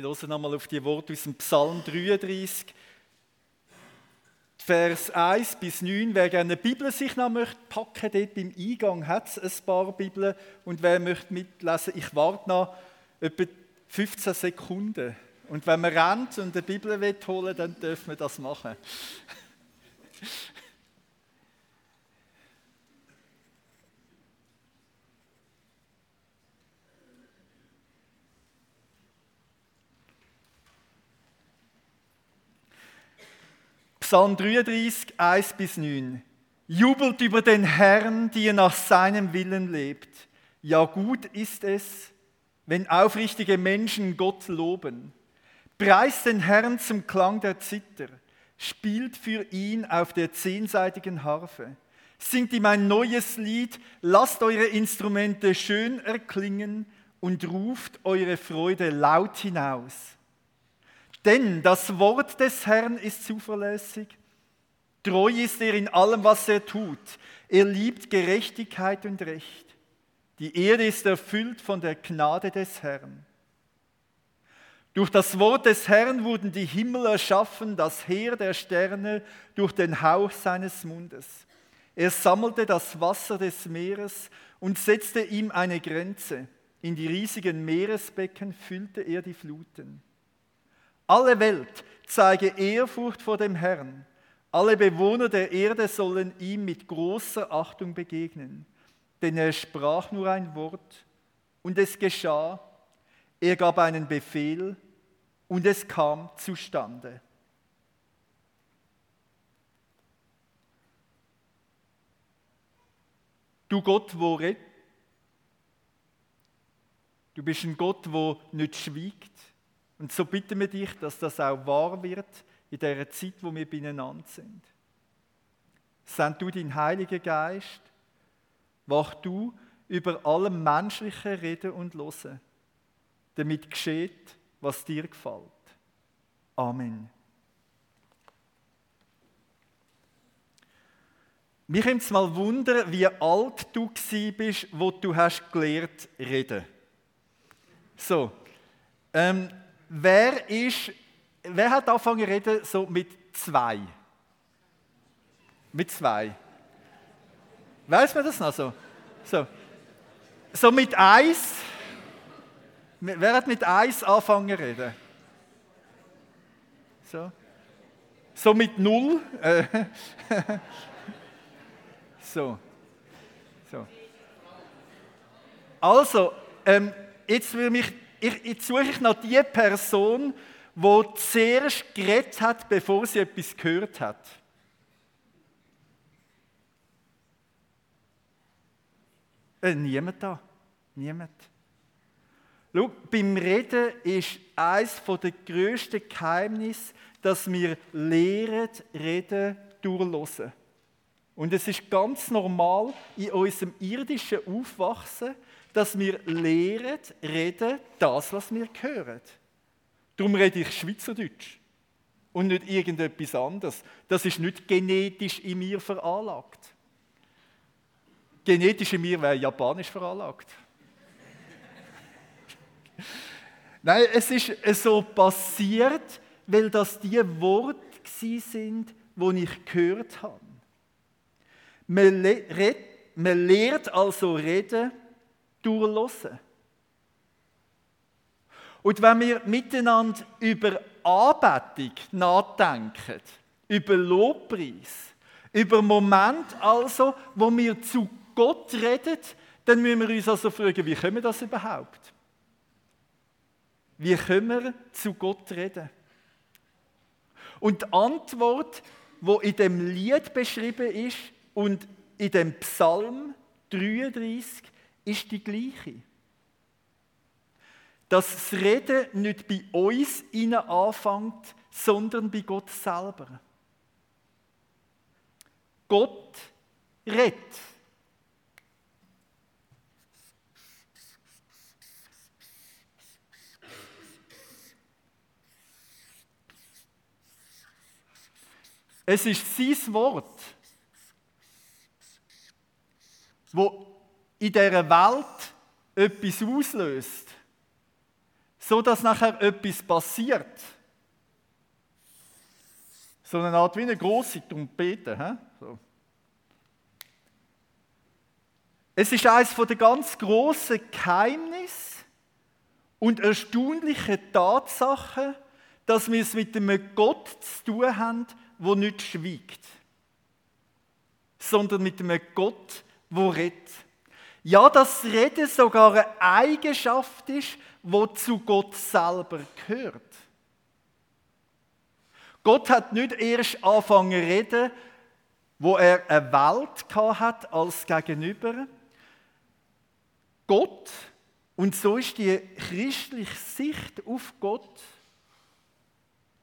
Wir hören nochmal auf die Worte aus dem Psalm 33. Vers 1 bis 9. Wer gerne eine Bibel sich noch möchte packen, dort beim Eingang hat es ein paar Bibeln. Und wer möchte mitlesen, ich warte noch etwa 15 Sekunden. Und wenn man rennt und eine Bibel holen will, dann dürfen wir das machen. Psalm 33, 1 bis 9. Jubelt über den Herrn, die ihr nach seinem Willen lebt. Ja, gut ist es, wenn aufrichtige Menschen Gott loben. Preist den Herrn zum Klang der Zither. Spielt für ihn auf der zehnseitigen Harfe. Singt ihm ein neues Lied. Lasst eure Instrumente schön erklingen und ruft eure Freude laut hinaus. Denn das Wort des Herrn ist zuverlässig. Treu ist er in allem, was er tut. Er liebt Gerechtigkeit und Recht. Die Erde ist erfüllt von der Gnade des Herrn. Durch das Wort des Herrn wurden die Himmel erschaffen, das Heer der Sterne durch den Hauch seines Mundes. Er sammelte das Wasser des Meeres und setzte ihm eine Grenze. In die riesigen Meeresbecken füllte er die Fluten. Alle Welt zeige Ehrfurcht vor dem Herrn. Alle Bewohner der Erde sollen ihm mit großer Achtung begegnen. Denn er sprach nur ein Wort und es geschah. Er gab einen Befehl und es kam zustande. Du Gott, wo redet, du bist ein Gott, wo nicht schwiegt, und so bitten wir dich, dass das auch wahr wird in der Zeit, wo wir beieinander sind. Send du deinen Heiligen Geist, wach du über allem menschlichen Reden und Losen, damit geschieht, was dir gefällt. Amen. Mich nimmt es mal Wunder, wie alt du bist, wo du hast gelernt reden. So, ähm, Wer ist, wer hat angefangen zu reden so mit zwei? Mit zwei. Weiß man das noch so? So, so mit eins. Wer hat mit eins angefangen zu reden? So. So mit null. so. So. Also, ähm, jetzt will mich ich, jetzt suche ich noch die Person, die zuerst geredet hat, bevor sie etwas gehört hat. Äh, niemand da. Niemand. Schau, beim Reden ist eines der grössten Geheimnisse, dass wir lehren, reden, durchlosen. Und es ist ganz normal in unserem irdischen Aufwachsen, dass wir lehren, reden, das, was wir hören. Darum rede ich Schweizerdeutsch und nicht irgendetwas anderes. Das ist nicht genetisch in mir veranlagt. Genetisch in mir wäre Japanisch veranlagt. Nein, es ist so passiert, weil das die Worte sind, die ich gehört habe. Man, man lehrt also reden, durchlassen. Und wenn wir miteinander über Anbetung nachdenken, über Lobpreis, über Moment also, wo wir zu Gott reden, dann müssen wir uns also fragen, wie können wir das überhaupt? Wie können wir zu Gott reden? Und die Antwort, wo in dem Lied beschrieben ist und in dem Psalm 33, ist die gleiche. Dass das Reden nicht bei uns innen anfängt, sondern bei Gott selber. Gott redet. Es ist sein Wort, wo in dieser Welt etwas auslöst. so dass nachher etwas passiert. So eine Art wie eine große Trompete. He? So. Es ist eines der ganz großen Geheimnisse und erstaunlichen Tatsachen, dass wir es mit einem Gott zu tun haben, der nicht schweigt, sondern mit einem Gott, der redet. Ja, das Reden sogar eine Eigenschaft ist, die zu Gott selber gehört. Gott hat nicht erst angefangen zu reden, wo er eine Welt hat als Gegenüber. Gott, und so ist die christliche Sicht auf Gott,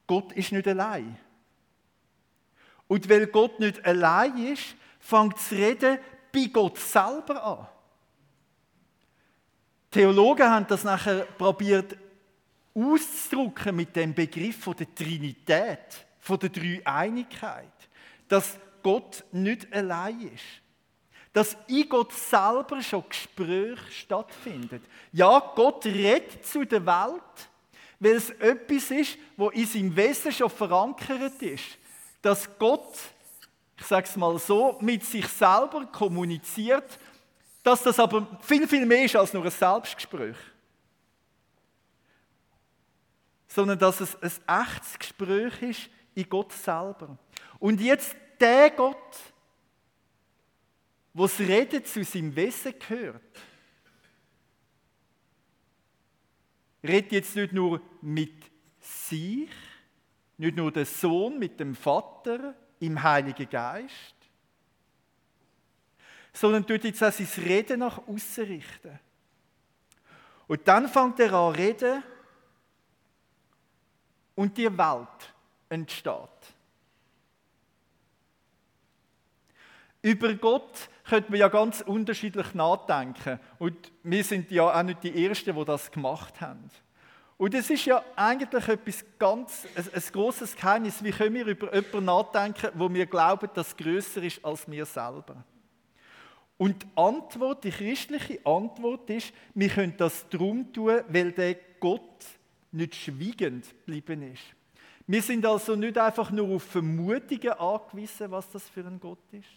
Gott ist nicht allein. Und weil Gott nicht allein ist, fängt das Reden bei Gott selber an. Theologen haben das nachher probiert auszudrücken mit dem Begriff von der Trinität, von der Dreieinigkeit, dass Gott nicht allein ist. Dass in Gott selber schon Gespräch stattfindet. Ja, Gott redet zu der Welt, weil es etwas ist, wo in seinem Wesen schon verankert ist. Dass Gott, ich sage es mal so, mit sich selber kommuniziert, dass das aber viel, viel mehr ist als nur ein Selbstgespräch sondern dass es ein echtes Gespräch ist in Gott selber. Und jetzt der Gott, was Reden zu seinem Wesen gehört, redet jetzt nicht nur mit sich, nicht nur der Sohn mit dem Vater im Heiligen Geist, sondern tut jetzt auch sein Reden nach außen richten. Und dann fängt er an reden und die Welt entsteht. Über Gott könnte man ja ganz unterschiedlich nachdenken. Und wir sind ja auch nicht die Ersten, die das gemacht haben. Und es ist ja eigentlich etwas ganz, ein, ein großes Geheimnis. Wie können wir über jemanden nachdenken, wo wir glauben, dass größer ist als wir selber? Und die Antwort, die christliche Antwort ist, wir können das darum tun, weil der Gott nicht schweigend geblieben ist. Wir sind also nicht einfach nur auf Vermutungen angewiesen, was das für ein Gott ist.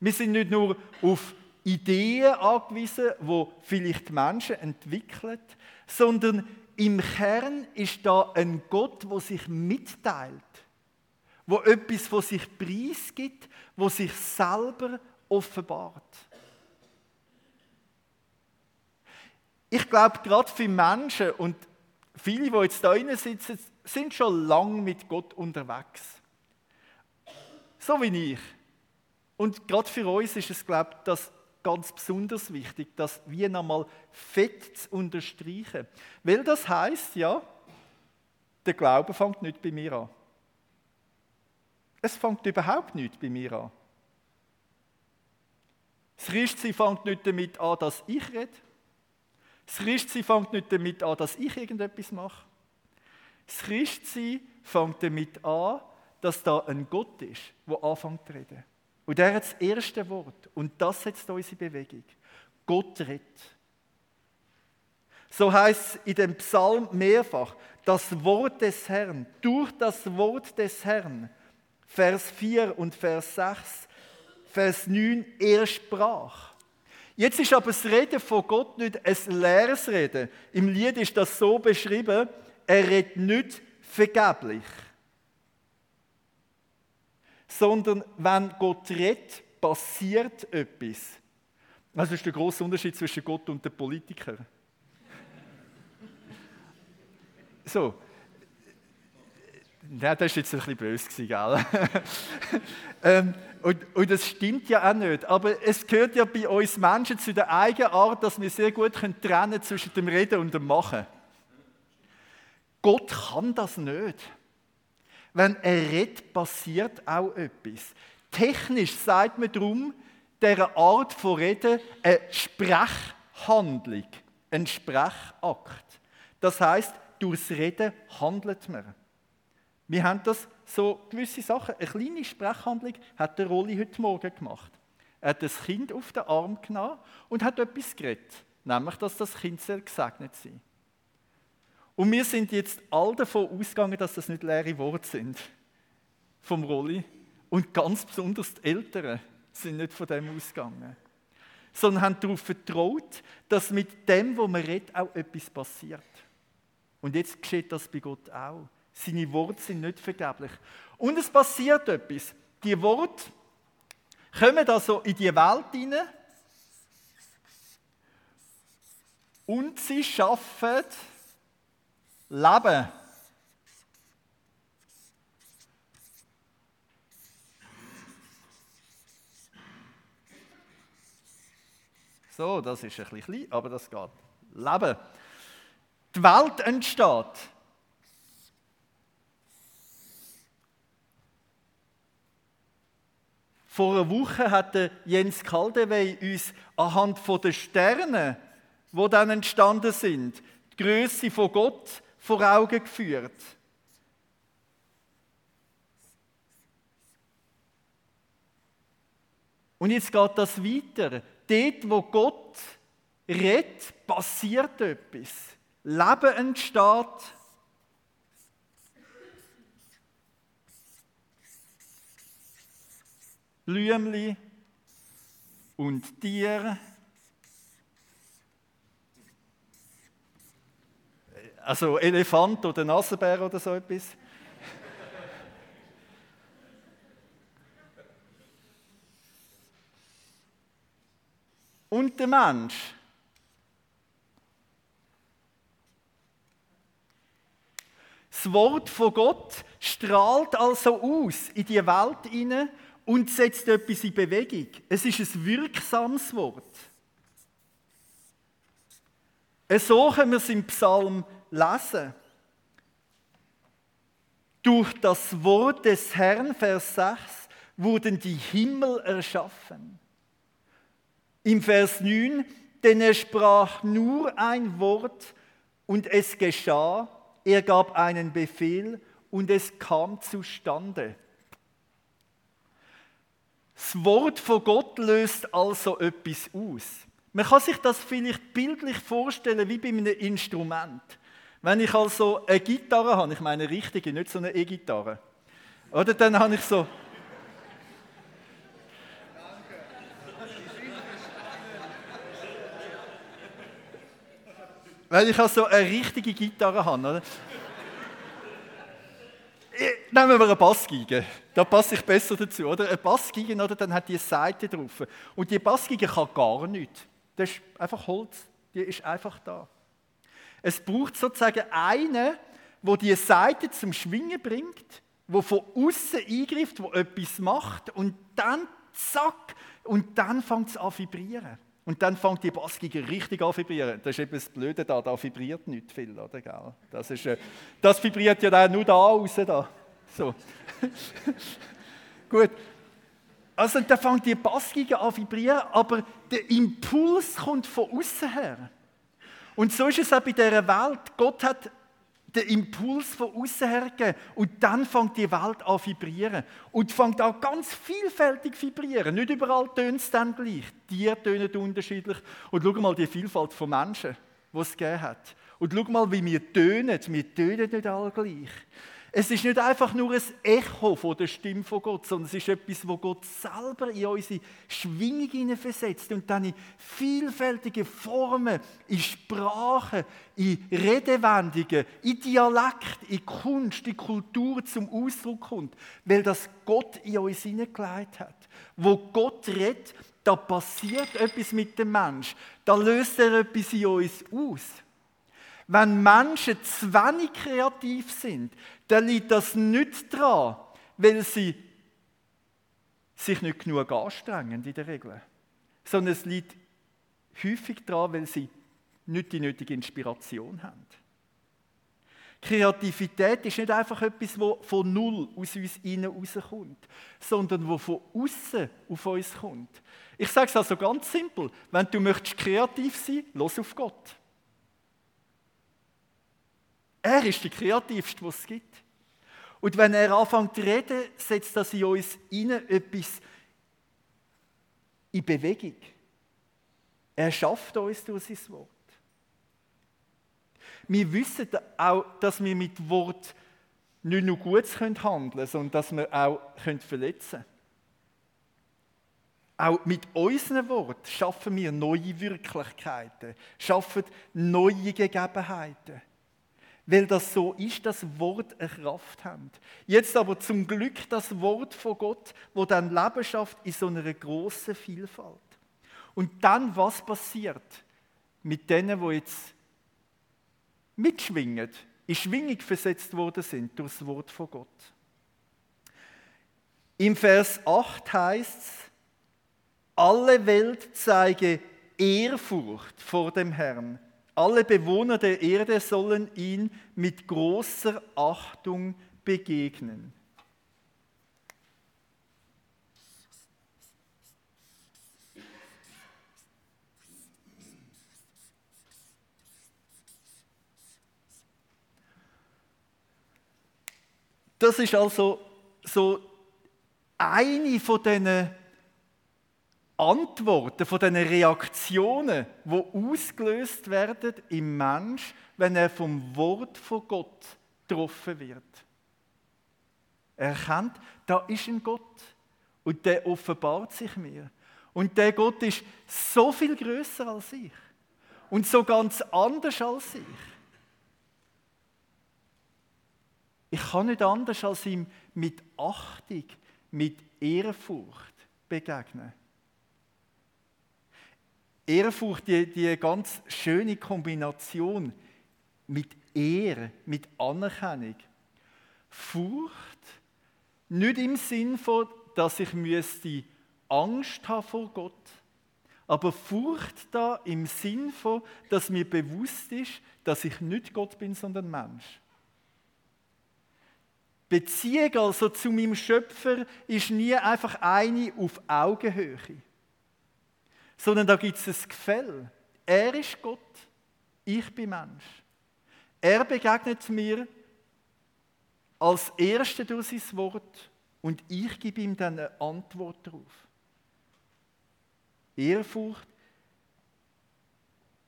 Wir sind nicht nur auf Ideen angewiesen, wo vielleicht Menschen entwickeln, sondern im Kern ist da ein Gott, wo sich mitteilt, wo etwas von sich preisgibt, wo sich selber offenbart. Ich glaube, gerade für Menschen, und viele, die jetzt da drinnen sitzen, sind schon lange mit Gott unterwegs. So wie ich. Und gerade für uns ist es, glaube ich, das ganz besonders wichtig, das wie nochmal fett zu unterstreichen. Weil das heißt ja, der Glaube fängt nicht bei mir an. Es fängt überhaupt nicht bei mir an. Das Christsein fängt nicht damit an, dass ich rede. Das Christsein fängt nicht damit an, dass ich irgendetwas mache. Das Christsein fängt damit an, dass da ein Gott ist, der anfängt zu reden. Und er hat das erste Wort. Und das setzt unsere Bewegung. Gott redet. So heißt es in dem Psalm mehrfach, das Wort des Herrn, durch das Wort des Herrn, Vers 4 und Vers 6, Vers 9, er sprach. Jetzt ist aber das Reden von Gott nicht ein leeres Reden. Im Lied ist das so beschrieben, er redet nicht vergeblich. Sondern wenn Gott redet, passiert etwas. Das ist der große Unterschied zwischen Gott und den Politikern. So. Ja, das war jetzt ein bisschen böse, gell? ähm, und, und das stimmt ja auch nicht. Aber es gehört ja bei uns Menschen zu der eigenen Art, dass wir sehr gut trennen können zwischen dem Reden und dem Machen. Gott kann das nicht. Wenn er redet, passiert auch etwas. Technisch sagt man darum, dieser Art von Reden eine Sprechhandlung, ein Sprechakt. Das heißt, durchs Reden handelt man. Wir haben das so gewisse Sachen. Eine kleine Sprechhandlung hat der Rolli heute Morgen gemacht. Er hat das Kind auf den Arm genommen und hat etwas geredet. Nämlich, dass das Kind sehr gesegnet sei. Und wir sind jetzt all davon ausgegangen, dass das nicht leere Worte sind vom Rolli. Und ganz besonders die Eltern sind nicht von dem ausgegangen, sondern haben darauf vertraut, dass mit dem, wo man redet, auch etwas passiert. Und jetzt geschieht das bei Gott auch. Seine Worte sind nicht vergeblich. Und es passiert etwas. Die Worte kommen also in die Welt hinein und sie schaffen Leben. So, das ist ein bisschen klein, aber das geht. Leben. Die Welt entsteht. Vor einer Woche hat Jens Kaldewey uns anhand der Sterne, die dann entstanden sind, die Größe von Gott vor Augen geführt. Und jetzt geht das weiter. Dort, wo Gott redet, passiert etwas. Leben entsteht. Blümli und Tiere. Also Elefant oder Nassenbär oder so etwas. Und der Mensch. Das Wort von Gott strahlt also aus in die Welt hinein und setzt etwas in Bewegung. Es ist ein wirksames Wort. So können wir es im Psalm lesen. Durch das Wort des Herrn, Vers 6, wurden die Himmel erschaffen. Im Vers 9, denn er sprach nur ein Wort und es geschah, er gab einen Befehl und es kam zustande. Das Wort von Gott löst also etwas aus. Man kann sich das vielleicht bildlich vorstellen wie bei einem Instrument. Wenn ich also eine Gitarre habe, ich meine eine richtige, nicht so eine E-Gitarre, oder dann habe ich so. Wenn ich also eine richtige Gitarre habe, oder? Nehmen wir eine Bassgeige. Da passe ich besser dazu, oder? Eine Bassgeige, oder? Dann hat die Seite drauf. Und die Bassgeige kann gar nichts. Das ist einfach Holz. Die ist einfach da. Es braucht sozusagen einen, wo die Seite zum Schwingen bringt, wo von außen eingreift, wo etwas macht und dann zack und dann fängt es an vibrieren. Und dann fängt die Bassgeige richtig an vibrieren. Das ist eben das Blöde da, da vibriert nicht viel, oder? Das, ist, äh, das vibriert ja dann nur da raus. Da. So. Gut. Also dann fängt die Bassgeige an vibrieren, aber der Impuls kommt von außen her. Und so ist es auch bei dieser Welt. Gott hat den Impuls von außen her gegeben. Und dann fängt die Welt an vibrieren. Und fängt auch ganz vielfältig vibrieren. Nicht überall tönt es dann gleich. Tiere tönen unterschiedlich. Und schau mal die Vielfalt von Menschen, die es gegeben hat. Und schau mal, wie wir tönen. Wir tönen nicht alle gleich. Es ist nicht einfach nur ein Echo von der Stimme von Gott, sondern es ist etwas, wo Gott selber in unsere Schwingung versetzt und dann in vielfältige Formen, in Sprachen, in Redewendungen, in Dialekt, in Kunst, in Kultur zum Ausdruck kommt, weil das Gott in uns hineingelegt hat. Wo Gott redet, da passiert etwas mit dem Mensch, da löst er etwas in uns aus. Wenn Menschen zu wenig kreativ sind, dann liegt das nicht daran, weil sie sich nicht genug anstrengen in der Regel, sondern es liegt häufig daran, weil sie nicht die nötige Inspiration haben. Kreativität ist nicht einfach etwas, das von Null aus uns innen rauskommt, sondern das von außen auf uns kommt. Ich sage es also ganz simpel: Wenn du möchtest kreativ sein, los auf Gott. Er ist der kreativste, was es gibt. Und wenn er anfängt zu reden, setzt das in uns innen etwas in Bewegung. Er schafft uns durch sein Wort. Wir wissen auch, dass wir mit Wort nicht nur Gutes handeln können, sondern dass wir auch verletzen können. Auch mit unseren Worten schaffen wir neue Wirklichkeiten, schaffen neue Gegebenheiten. Weil das so ist, dass Wort eine Kraft hat. Jetzt aber zum Glück das Wort von Gott, wo dann Leben schafft in so einer großen Vielfalt. Und dann, was passiert mit denen, wo jetzt mitschwingen, in Schwingung versetzt worden sind durch das Wort von Gott? Im Vers 8 heißt es, alle Welt zeige Ehrfurcht vor dem Herrn. Alle Bewohner der Erde sollen ihn mit großer Achtung begegnen. Das ist also so eine von diesen Antworten, von diesen Reaktionen, die ausgelöst werden im Mensch, wenn er vom Wort von Gott getroffen wird. Er erkennt, da ist ein Gott und der offenbart sich mir. Und der Gott ist so viel größer als ich und so ganz anders als ich. Ich kann nicht anders als ihm mit Achtung, mit Ehrfurcht begegnen. Ehrfurcht, die, die ganz schöne Kombination mit Ehre, mit Anerkennung. Furcht, nicht im Sinn von, dass ich müsste Angst haben vor Gott, aber Furcht da im Sinn von, dass mir bewusst ist, dass ich nicht Gott bin, sondern Mensch. Beziehung also zu meinem Schöpfer ist nie einfach eine auf Augenhöhe sondern da gibt es ein Gefäll. Er ist Gott, ich bin Mensch. Er begegnet mir als Erster durch sein Wort und ich gebe ihm dann eine Antwort darauf. Ehrfurcht,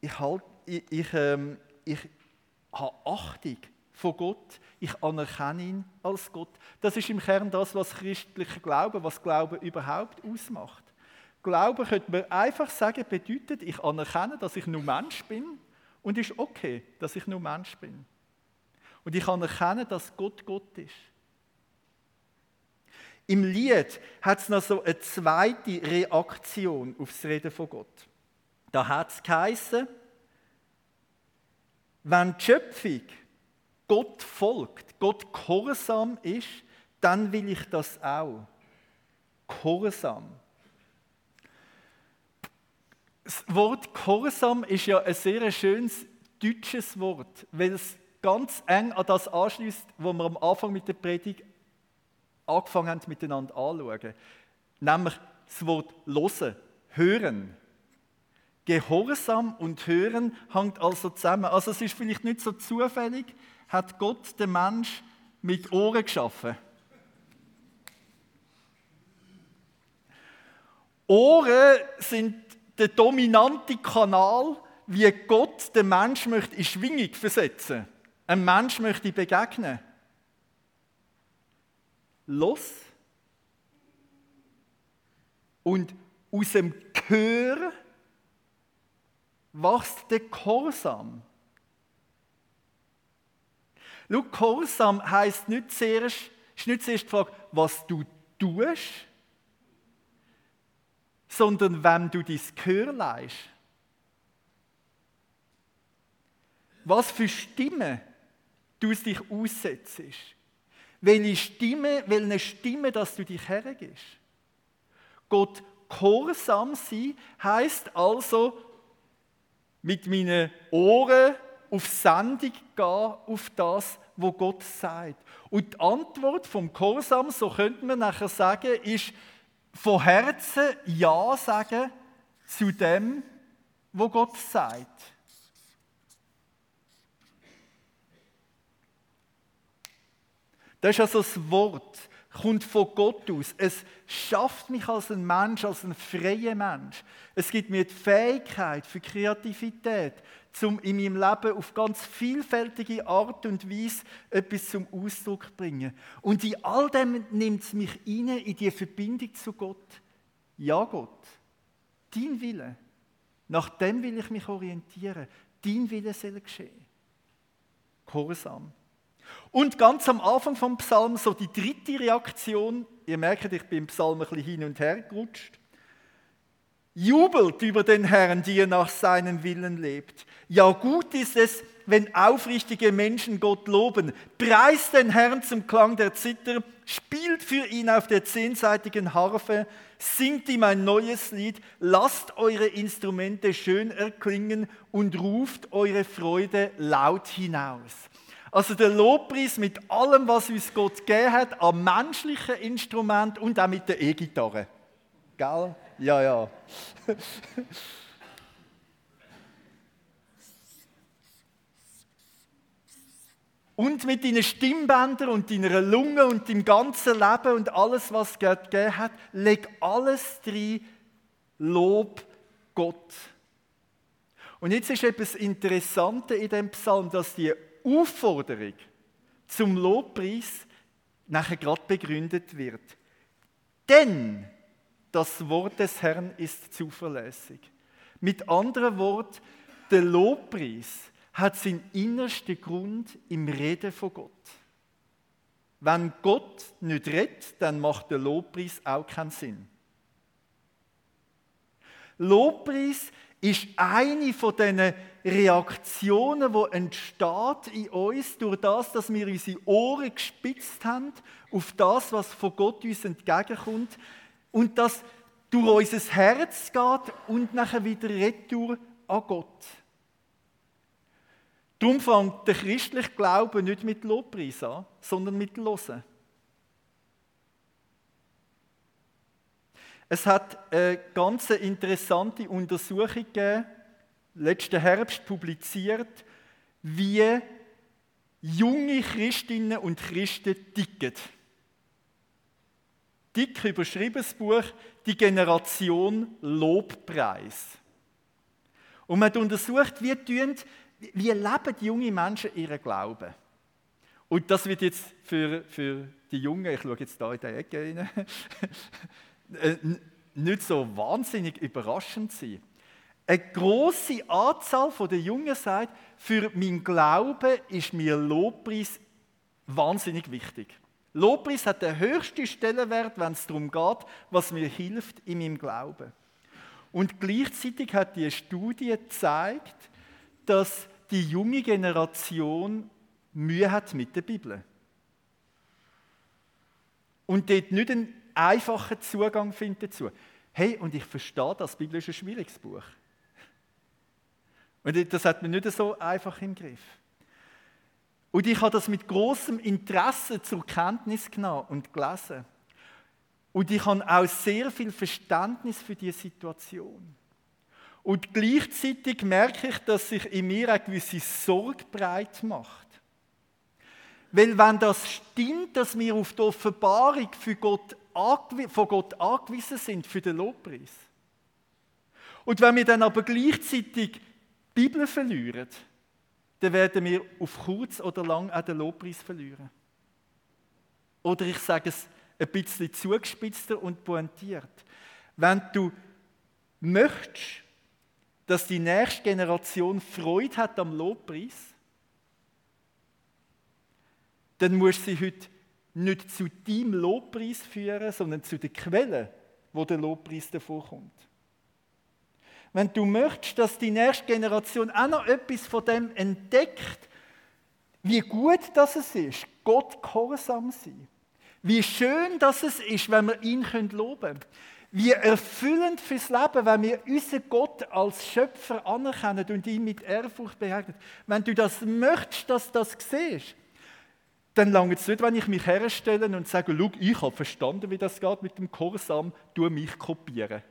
ich, halt, ich, ich, ähm, ich habe Achtung von Gott, ich anerkenne ihn als Gott. Das ist im Kern das, was christlicher Glaube, was Glaube überhaupt ausmacht. Glauben könnte man einfach sagen, bedeutet, ich anerkenne, dass ich nur Mensch bin und ist okay, dass ich nur Mensch bin. Und ich anerkenne, dass Gott Gott ist. Im Lied hat es noch so eine zweite Reaktion auf das Reden von Gott. Da hat es geheißen, wenn die Schöpfung Gott folgt, Gott gehorsam ist, dann will ich das auch. Gehorsam. Das Wort Gehorsam ist ja ein sehr schönes deutsches Wort, weil es ganz eng an das anschließt, wo wir am Anfang mit der Predigt angefangen haben, miteinander anzuschauen. Nämlich das Wort losen, hören. Gehorsam und Hören hängt also zusammen. Also es ist vielleicht nicht so zufällig, hat Gott den Mensch mit Ohren geschaffen. Ohren sind der dominante Kanal, wie Gott den Mensch möchte in Schwingung versetzen. Ein Mensch möchte begegnen. Los. Und aus dem Gehör wächst der Gehorsam. Schau, Gehorsam heisst nicht zuerst, ist nicht zuerst die Frage, was du tust, sondern wenn du dein Gehör leist. Was für Stimme du dich aussetzt. Welche Stimme, welche Stimme, dass du dich hergibst. Gott gehorsam sein heißt also mit meinen Ohren auf Sendung gehen, auf das, wo Gott sagt. Und die Antwort vom Gehorsam, so könnte man nachher sagen, ist von Herzen Ja sagen zu dem, wo Gott sagt. Das ist also das Wort kommt von Gott aus. Es schafft mich als ein Mensch, als ein freier Mensch. Es gibt mir die Fähigkeit für Kreativität, um in meinem Leben auf ganz vielfältige Art und Weise etwas zum Ausdruck zu bringen. Und in all dem nimmt es mich rein in die Verbindung zu Gott. Ja, Gott, dein Wille, nach dem will ich mich orientieren. Dein Wille soll geschehen. Gehorsam. Und ganz am Anfang vom Psalm so die dritte Reaktion. Ihr merkt, ich bin im Psalm ein bisschen hin und her gerutscht. Jubelt über den Herrn, die er nach seinem Willen lebt. Ja, gut ist es, wenn aufrichtige Menschen Gott loben. Preist den Herrn zum Klang der Zither, spielt für ihn auf der zehnseitigen Harfe, singt ihm ein neues Lied, lasst eure Instrumente schön erklingen und ruft eure Freude laut hinaus. Also der Lobpreis mit allem, was uns Gott gegeben hat, am menschlichen Instrument und auch mit der E-Gitarre. Gell? Ja, ja. und mit deinen Stimmbändern und deiner Lunge und deinem ganzen Leben und alles, was Gott gegeben hat, leg alles drin, Lob Gott. Und jetzt ist etwas Interessantes in dem Psalm, dass die Aufforderung zum Lobpreis nachher gerade begründet wird. Denn das Wort des Herrn ist zuverlässig. Mit anderen Worten, der Lobpreis hat seinen innersten Grund im Reden von Gott. Wenn Gott nicht redet, dann macht der Lobpreis auch keinen Sinn. Lobpreis ist eine von diesen Reaktionen, die entsteht in uns durch das, dass wir unsere Ohren gespitzt haben auf das, was von Gott uns entgegenkommt und das durch unser Herz geht und nachher wieder retour an Gott. Darum fängt der christliche Glaube nicht mit Lobpreis an, sondern mit Losen. Es hat eine ganz interessante Untersuchung gegeben, letzten Herbst publiziert, wie junge Christinnen und Christen ticken. Dick überschrieben das Buch Die Generation Lobpreis. Und man hat untersucht, wie, tun, wie leben die jungen Menschen ihren Glauben. Und das wird jetzt für, für die Jungen, ich schaue jetzt da in die Ecke rein, Äh, nicht so wahnsinnig überraschend sein. Eine große Anzahl der Jungen sagt, für mein Glauben ist mir Lobpreis wahnsinnig wichtig. Lobpreis hat den höchsten Stellenwert, wenn es darum geht, was mir hilft in meinem Glauben. Und gleichzeitig hat die Studie gezeigt, dass die junge Generation Mühe hat mit der Bibel. Und dort nicht einen einfachen Zugang findet dazu. Hey, und ich verstehe das, die Bibel ist ein schwieriges Buch. Und das hat man nicht so einfach im Griff. Und ich habe das mit großem Interesse zur Kenntnis genommen und gelesen. Und ich habe auch sehr viel Verständnis für diese Situation. Und gleichzeitig merke ich, dass sich in mir eine gewisse Sorge breit macht. Weil wenn das stimmt, dass wir auf die Offenbarung für Gott von Gott angewiesen sind für den Lobpreis. Und wenn wir dann aber gleichzeitig die Bibel verlieren, dann werden wir auf kurz oder lang auch den Lobpreis verlieren. Oder ich sage es ein bisschen zugespitzter und pointiert. Wenn du möchtest, dass die nächste Generation Freude hat am Lobpreis, dann musst du sie heute nicht zu deinem Lobpreis führen, sondern zu der Quelle, wo der Lobpreis davor kommt. Wenn du möchtest, dass die nächste Generation auch noch etwas von dem entdeckt, wie gut das ist, Gott gehorsam sein, wie schön das es ist, wenn wir ihn loben können, wie erfüllend fürs Leben, wenn wir unseren Gott als Schöpfer anerkennen und ihn mit Ehrfurcht begegnen. Wenn du das möchtest, dass du das siehst, dann lange es nicht, wenn ich mich herstelle und sage, schau, ich habe verstanden, wie das geht mit dem Kursam, du mich kopieren.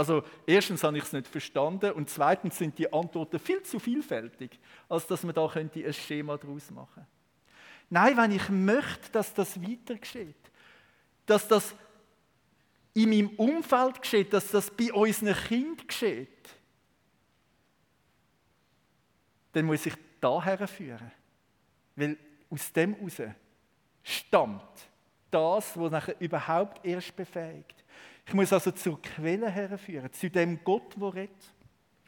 Also erstens habe ich es nicht verstanden und zweitens sind die Antworten viel zu vielfältig, als dass man da könnte ein Schema daraus machen. Nein, wenn ich möchte, dass das weiter geschieht, dass das in meinem Umfeld geschieht, dass das bei unseren Kindern geschieht, dann muss ich daher führen. Weil aus dem heraus stammt das, was nachher überhaupt erst befähigt. Ich muss also zur Quelle herführen, zu dem Gott, der redet.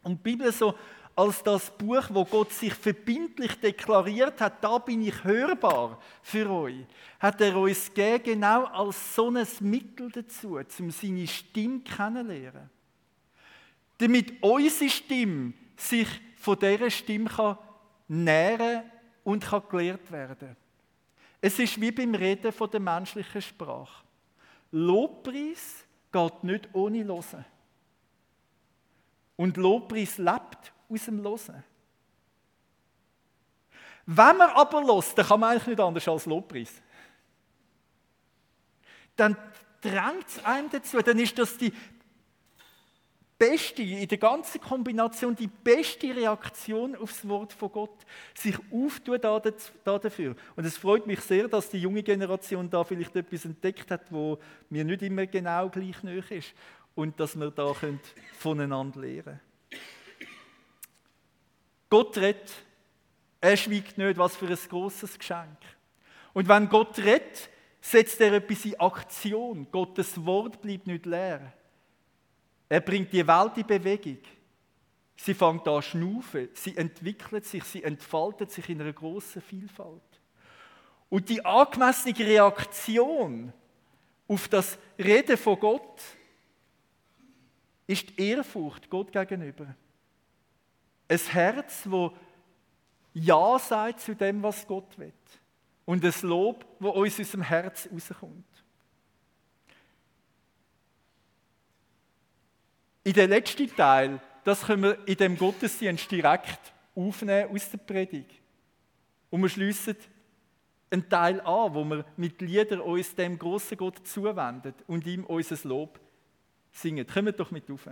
Und die Bibel so als das Buch, wo Gott sich verbindlich deklariert hat, da bin ich hörbar für euch, hat er uns gegeben, genau als so ein Mittel dazu, um seine Stimme kennenzulernen. Damit unsere Stimme sich von dieser Stimme kann nähren und kann gelehrt werden. Es ist wie beim Reden von der menschlichen Sprache. Lobpreis geht nicht ohne Losen. Und Lobpreis lebt aus dem Losen. Wenn man aber lost, dann kann man eigentlich nicht anders als Lobpreis. Dann drängt es einem dazu, dann ist das die beste, in der ganzen Kombination, die beste Reaktion aufs Wort von Gott, sich auftun da, da dafür. Und es freut mich sehr, dass die junge Generation da vielleicht etwas entdeckt hat, wo mir nicht immer genau gleich nöch ist und dass wir da voneinander lernen können. Gott redet, er schweigt nicht, was für ein großes Geschenk. Und wenn Gott redet, setzt er etwas in Aktion. Gottes Wort bleibt nicht leer. Er bringt die Welt in Bewegung. Sie fängt an schnaufen, sie entwickelt sich, sie entfaltet sich in einer großen Vielfalt. Und die angemessene Reaktion auf das Reden von Gott ist die Ehrfurcht Gott gegenüber. Ein Herz, wo Ja sagt zu dem, was Gott will. Und ein Lob, wo aus dem Herz rauskommt. In den letzten Teil, das können wir in dem Gottesdienst direkt aufnehmen aus der Predigt. Und wir schließen einen Teil an, wo wir mit Liedern uns dem großen Gott zuwenden und ihm unser Lob singen. Kommt doch mit auf.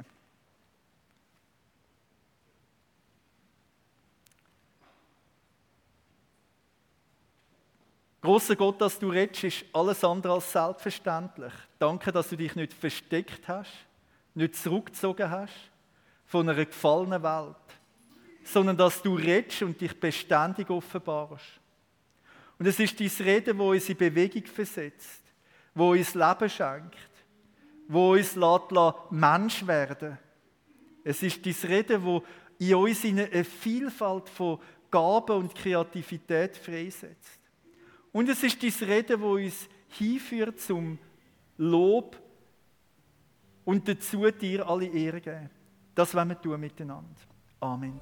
Großer Gott, dass du redest, ist alles andere als selbstverständlich. Danke, dass du dich nicht versteckt hast, nicht zurückgezogen hast von einer gefallenen Welt, sondern dass du redest und dich beständig offenbarst. Und es ist dein Reden, wo uns in Bewegung versetzt, wo uns Leben schenkt, wo uns lässt, Mensch werden Es ist dein Reden, wo in uns eine Vielfalt von Gaben und Kreativität freisetzt. Und es ist dein Reden, wo uns hinführt zum Lob und dazu dir alle Ehre geben. Das wollen wir tun miteinander. Amen.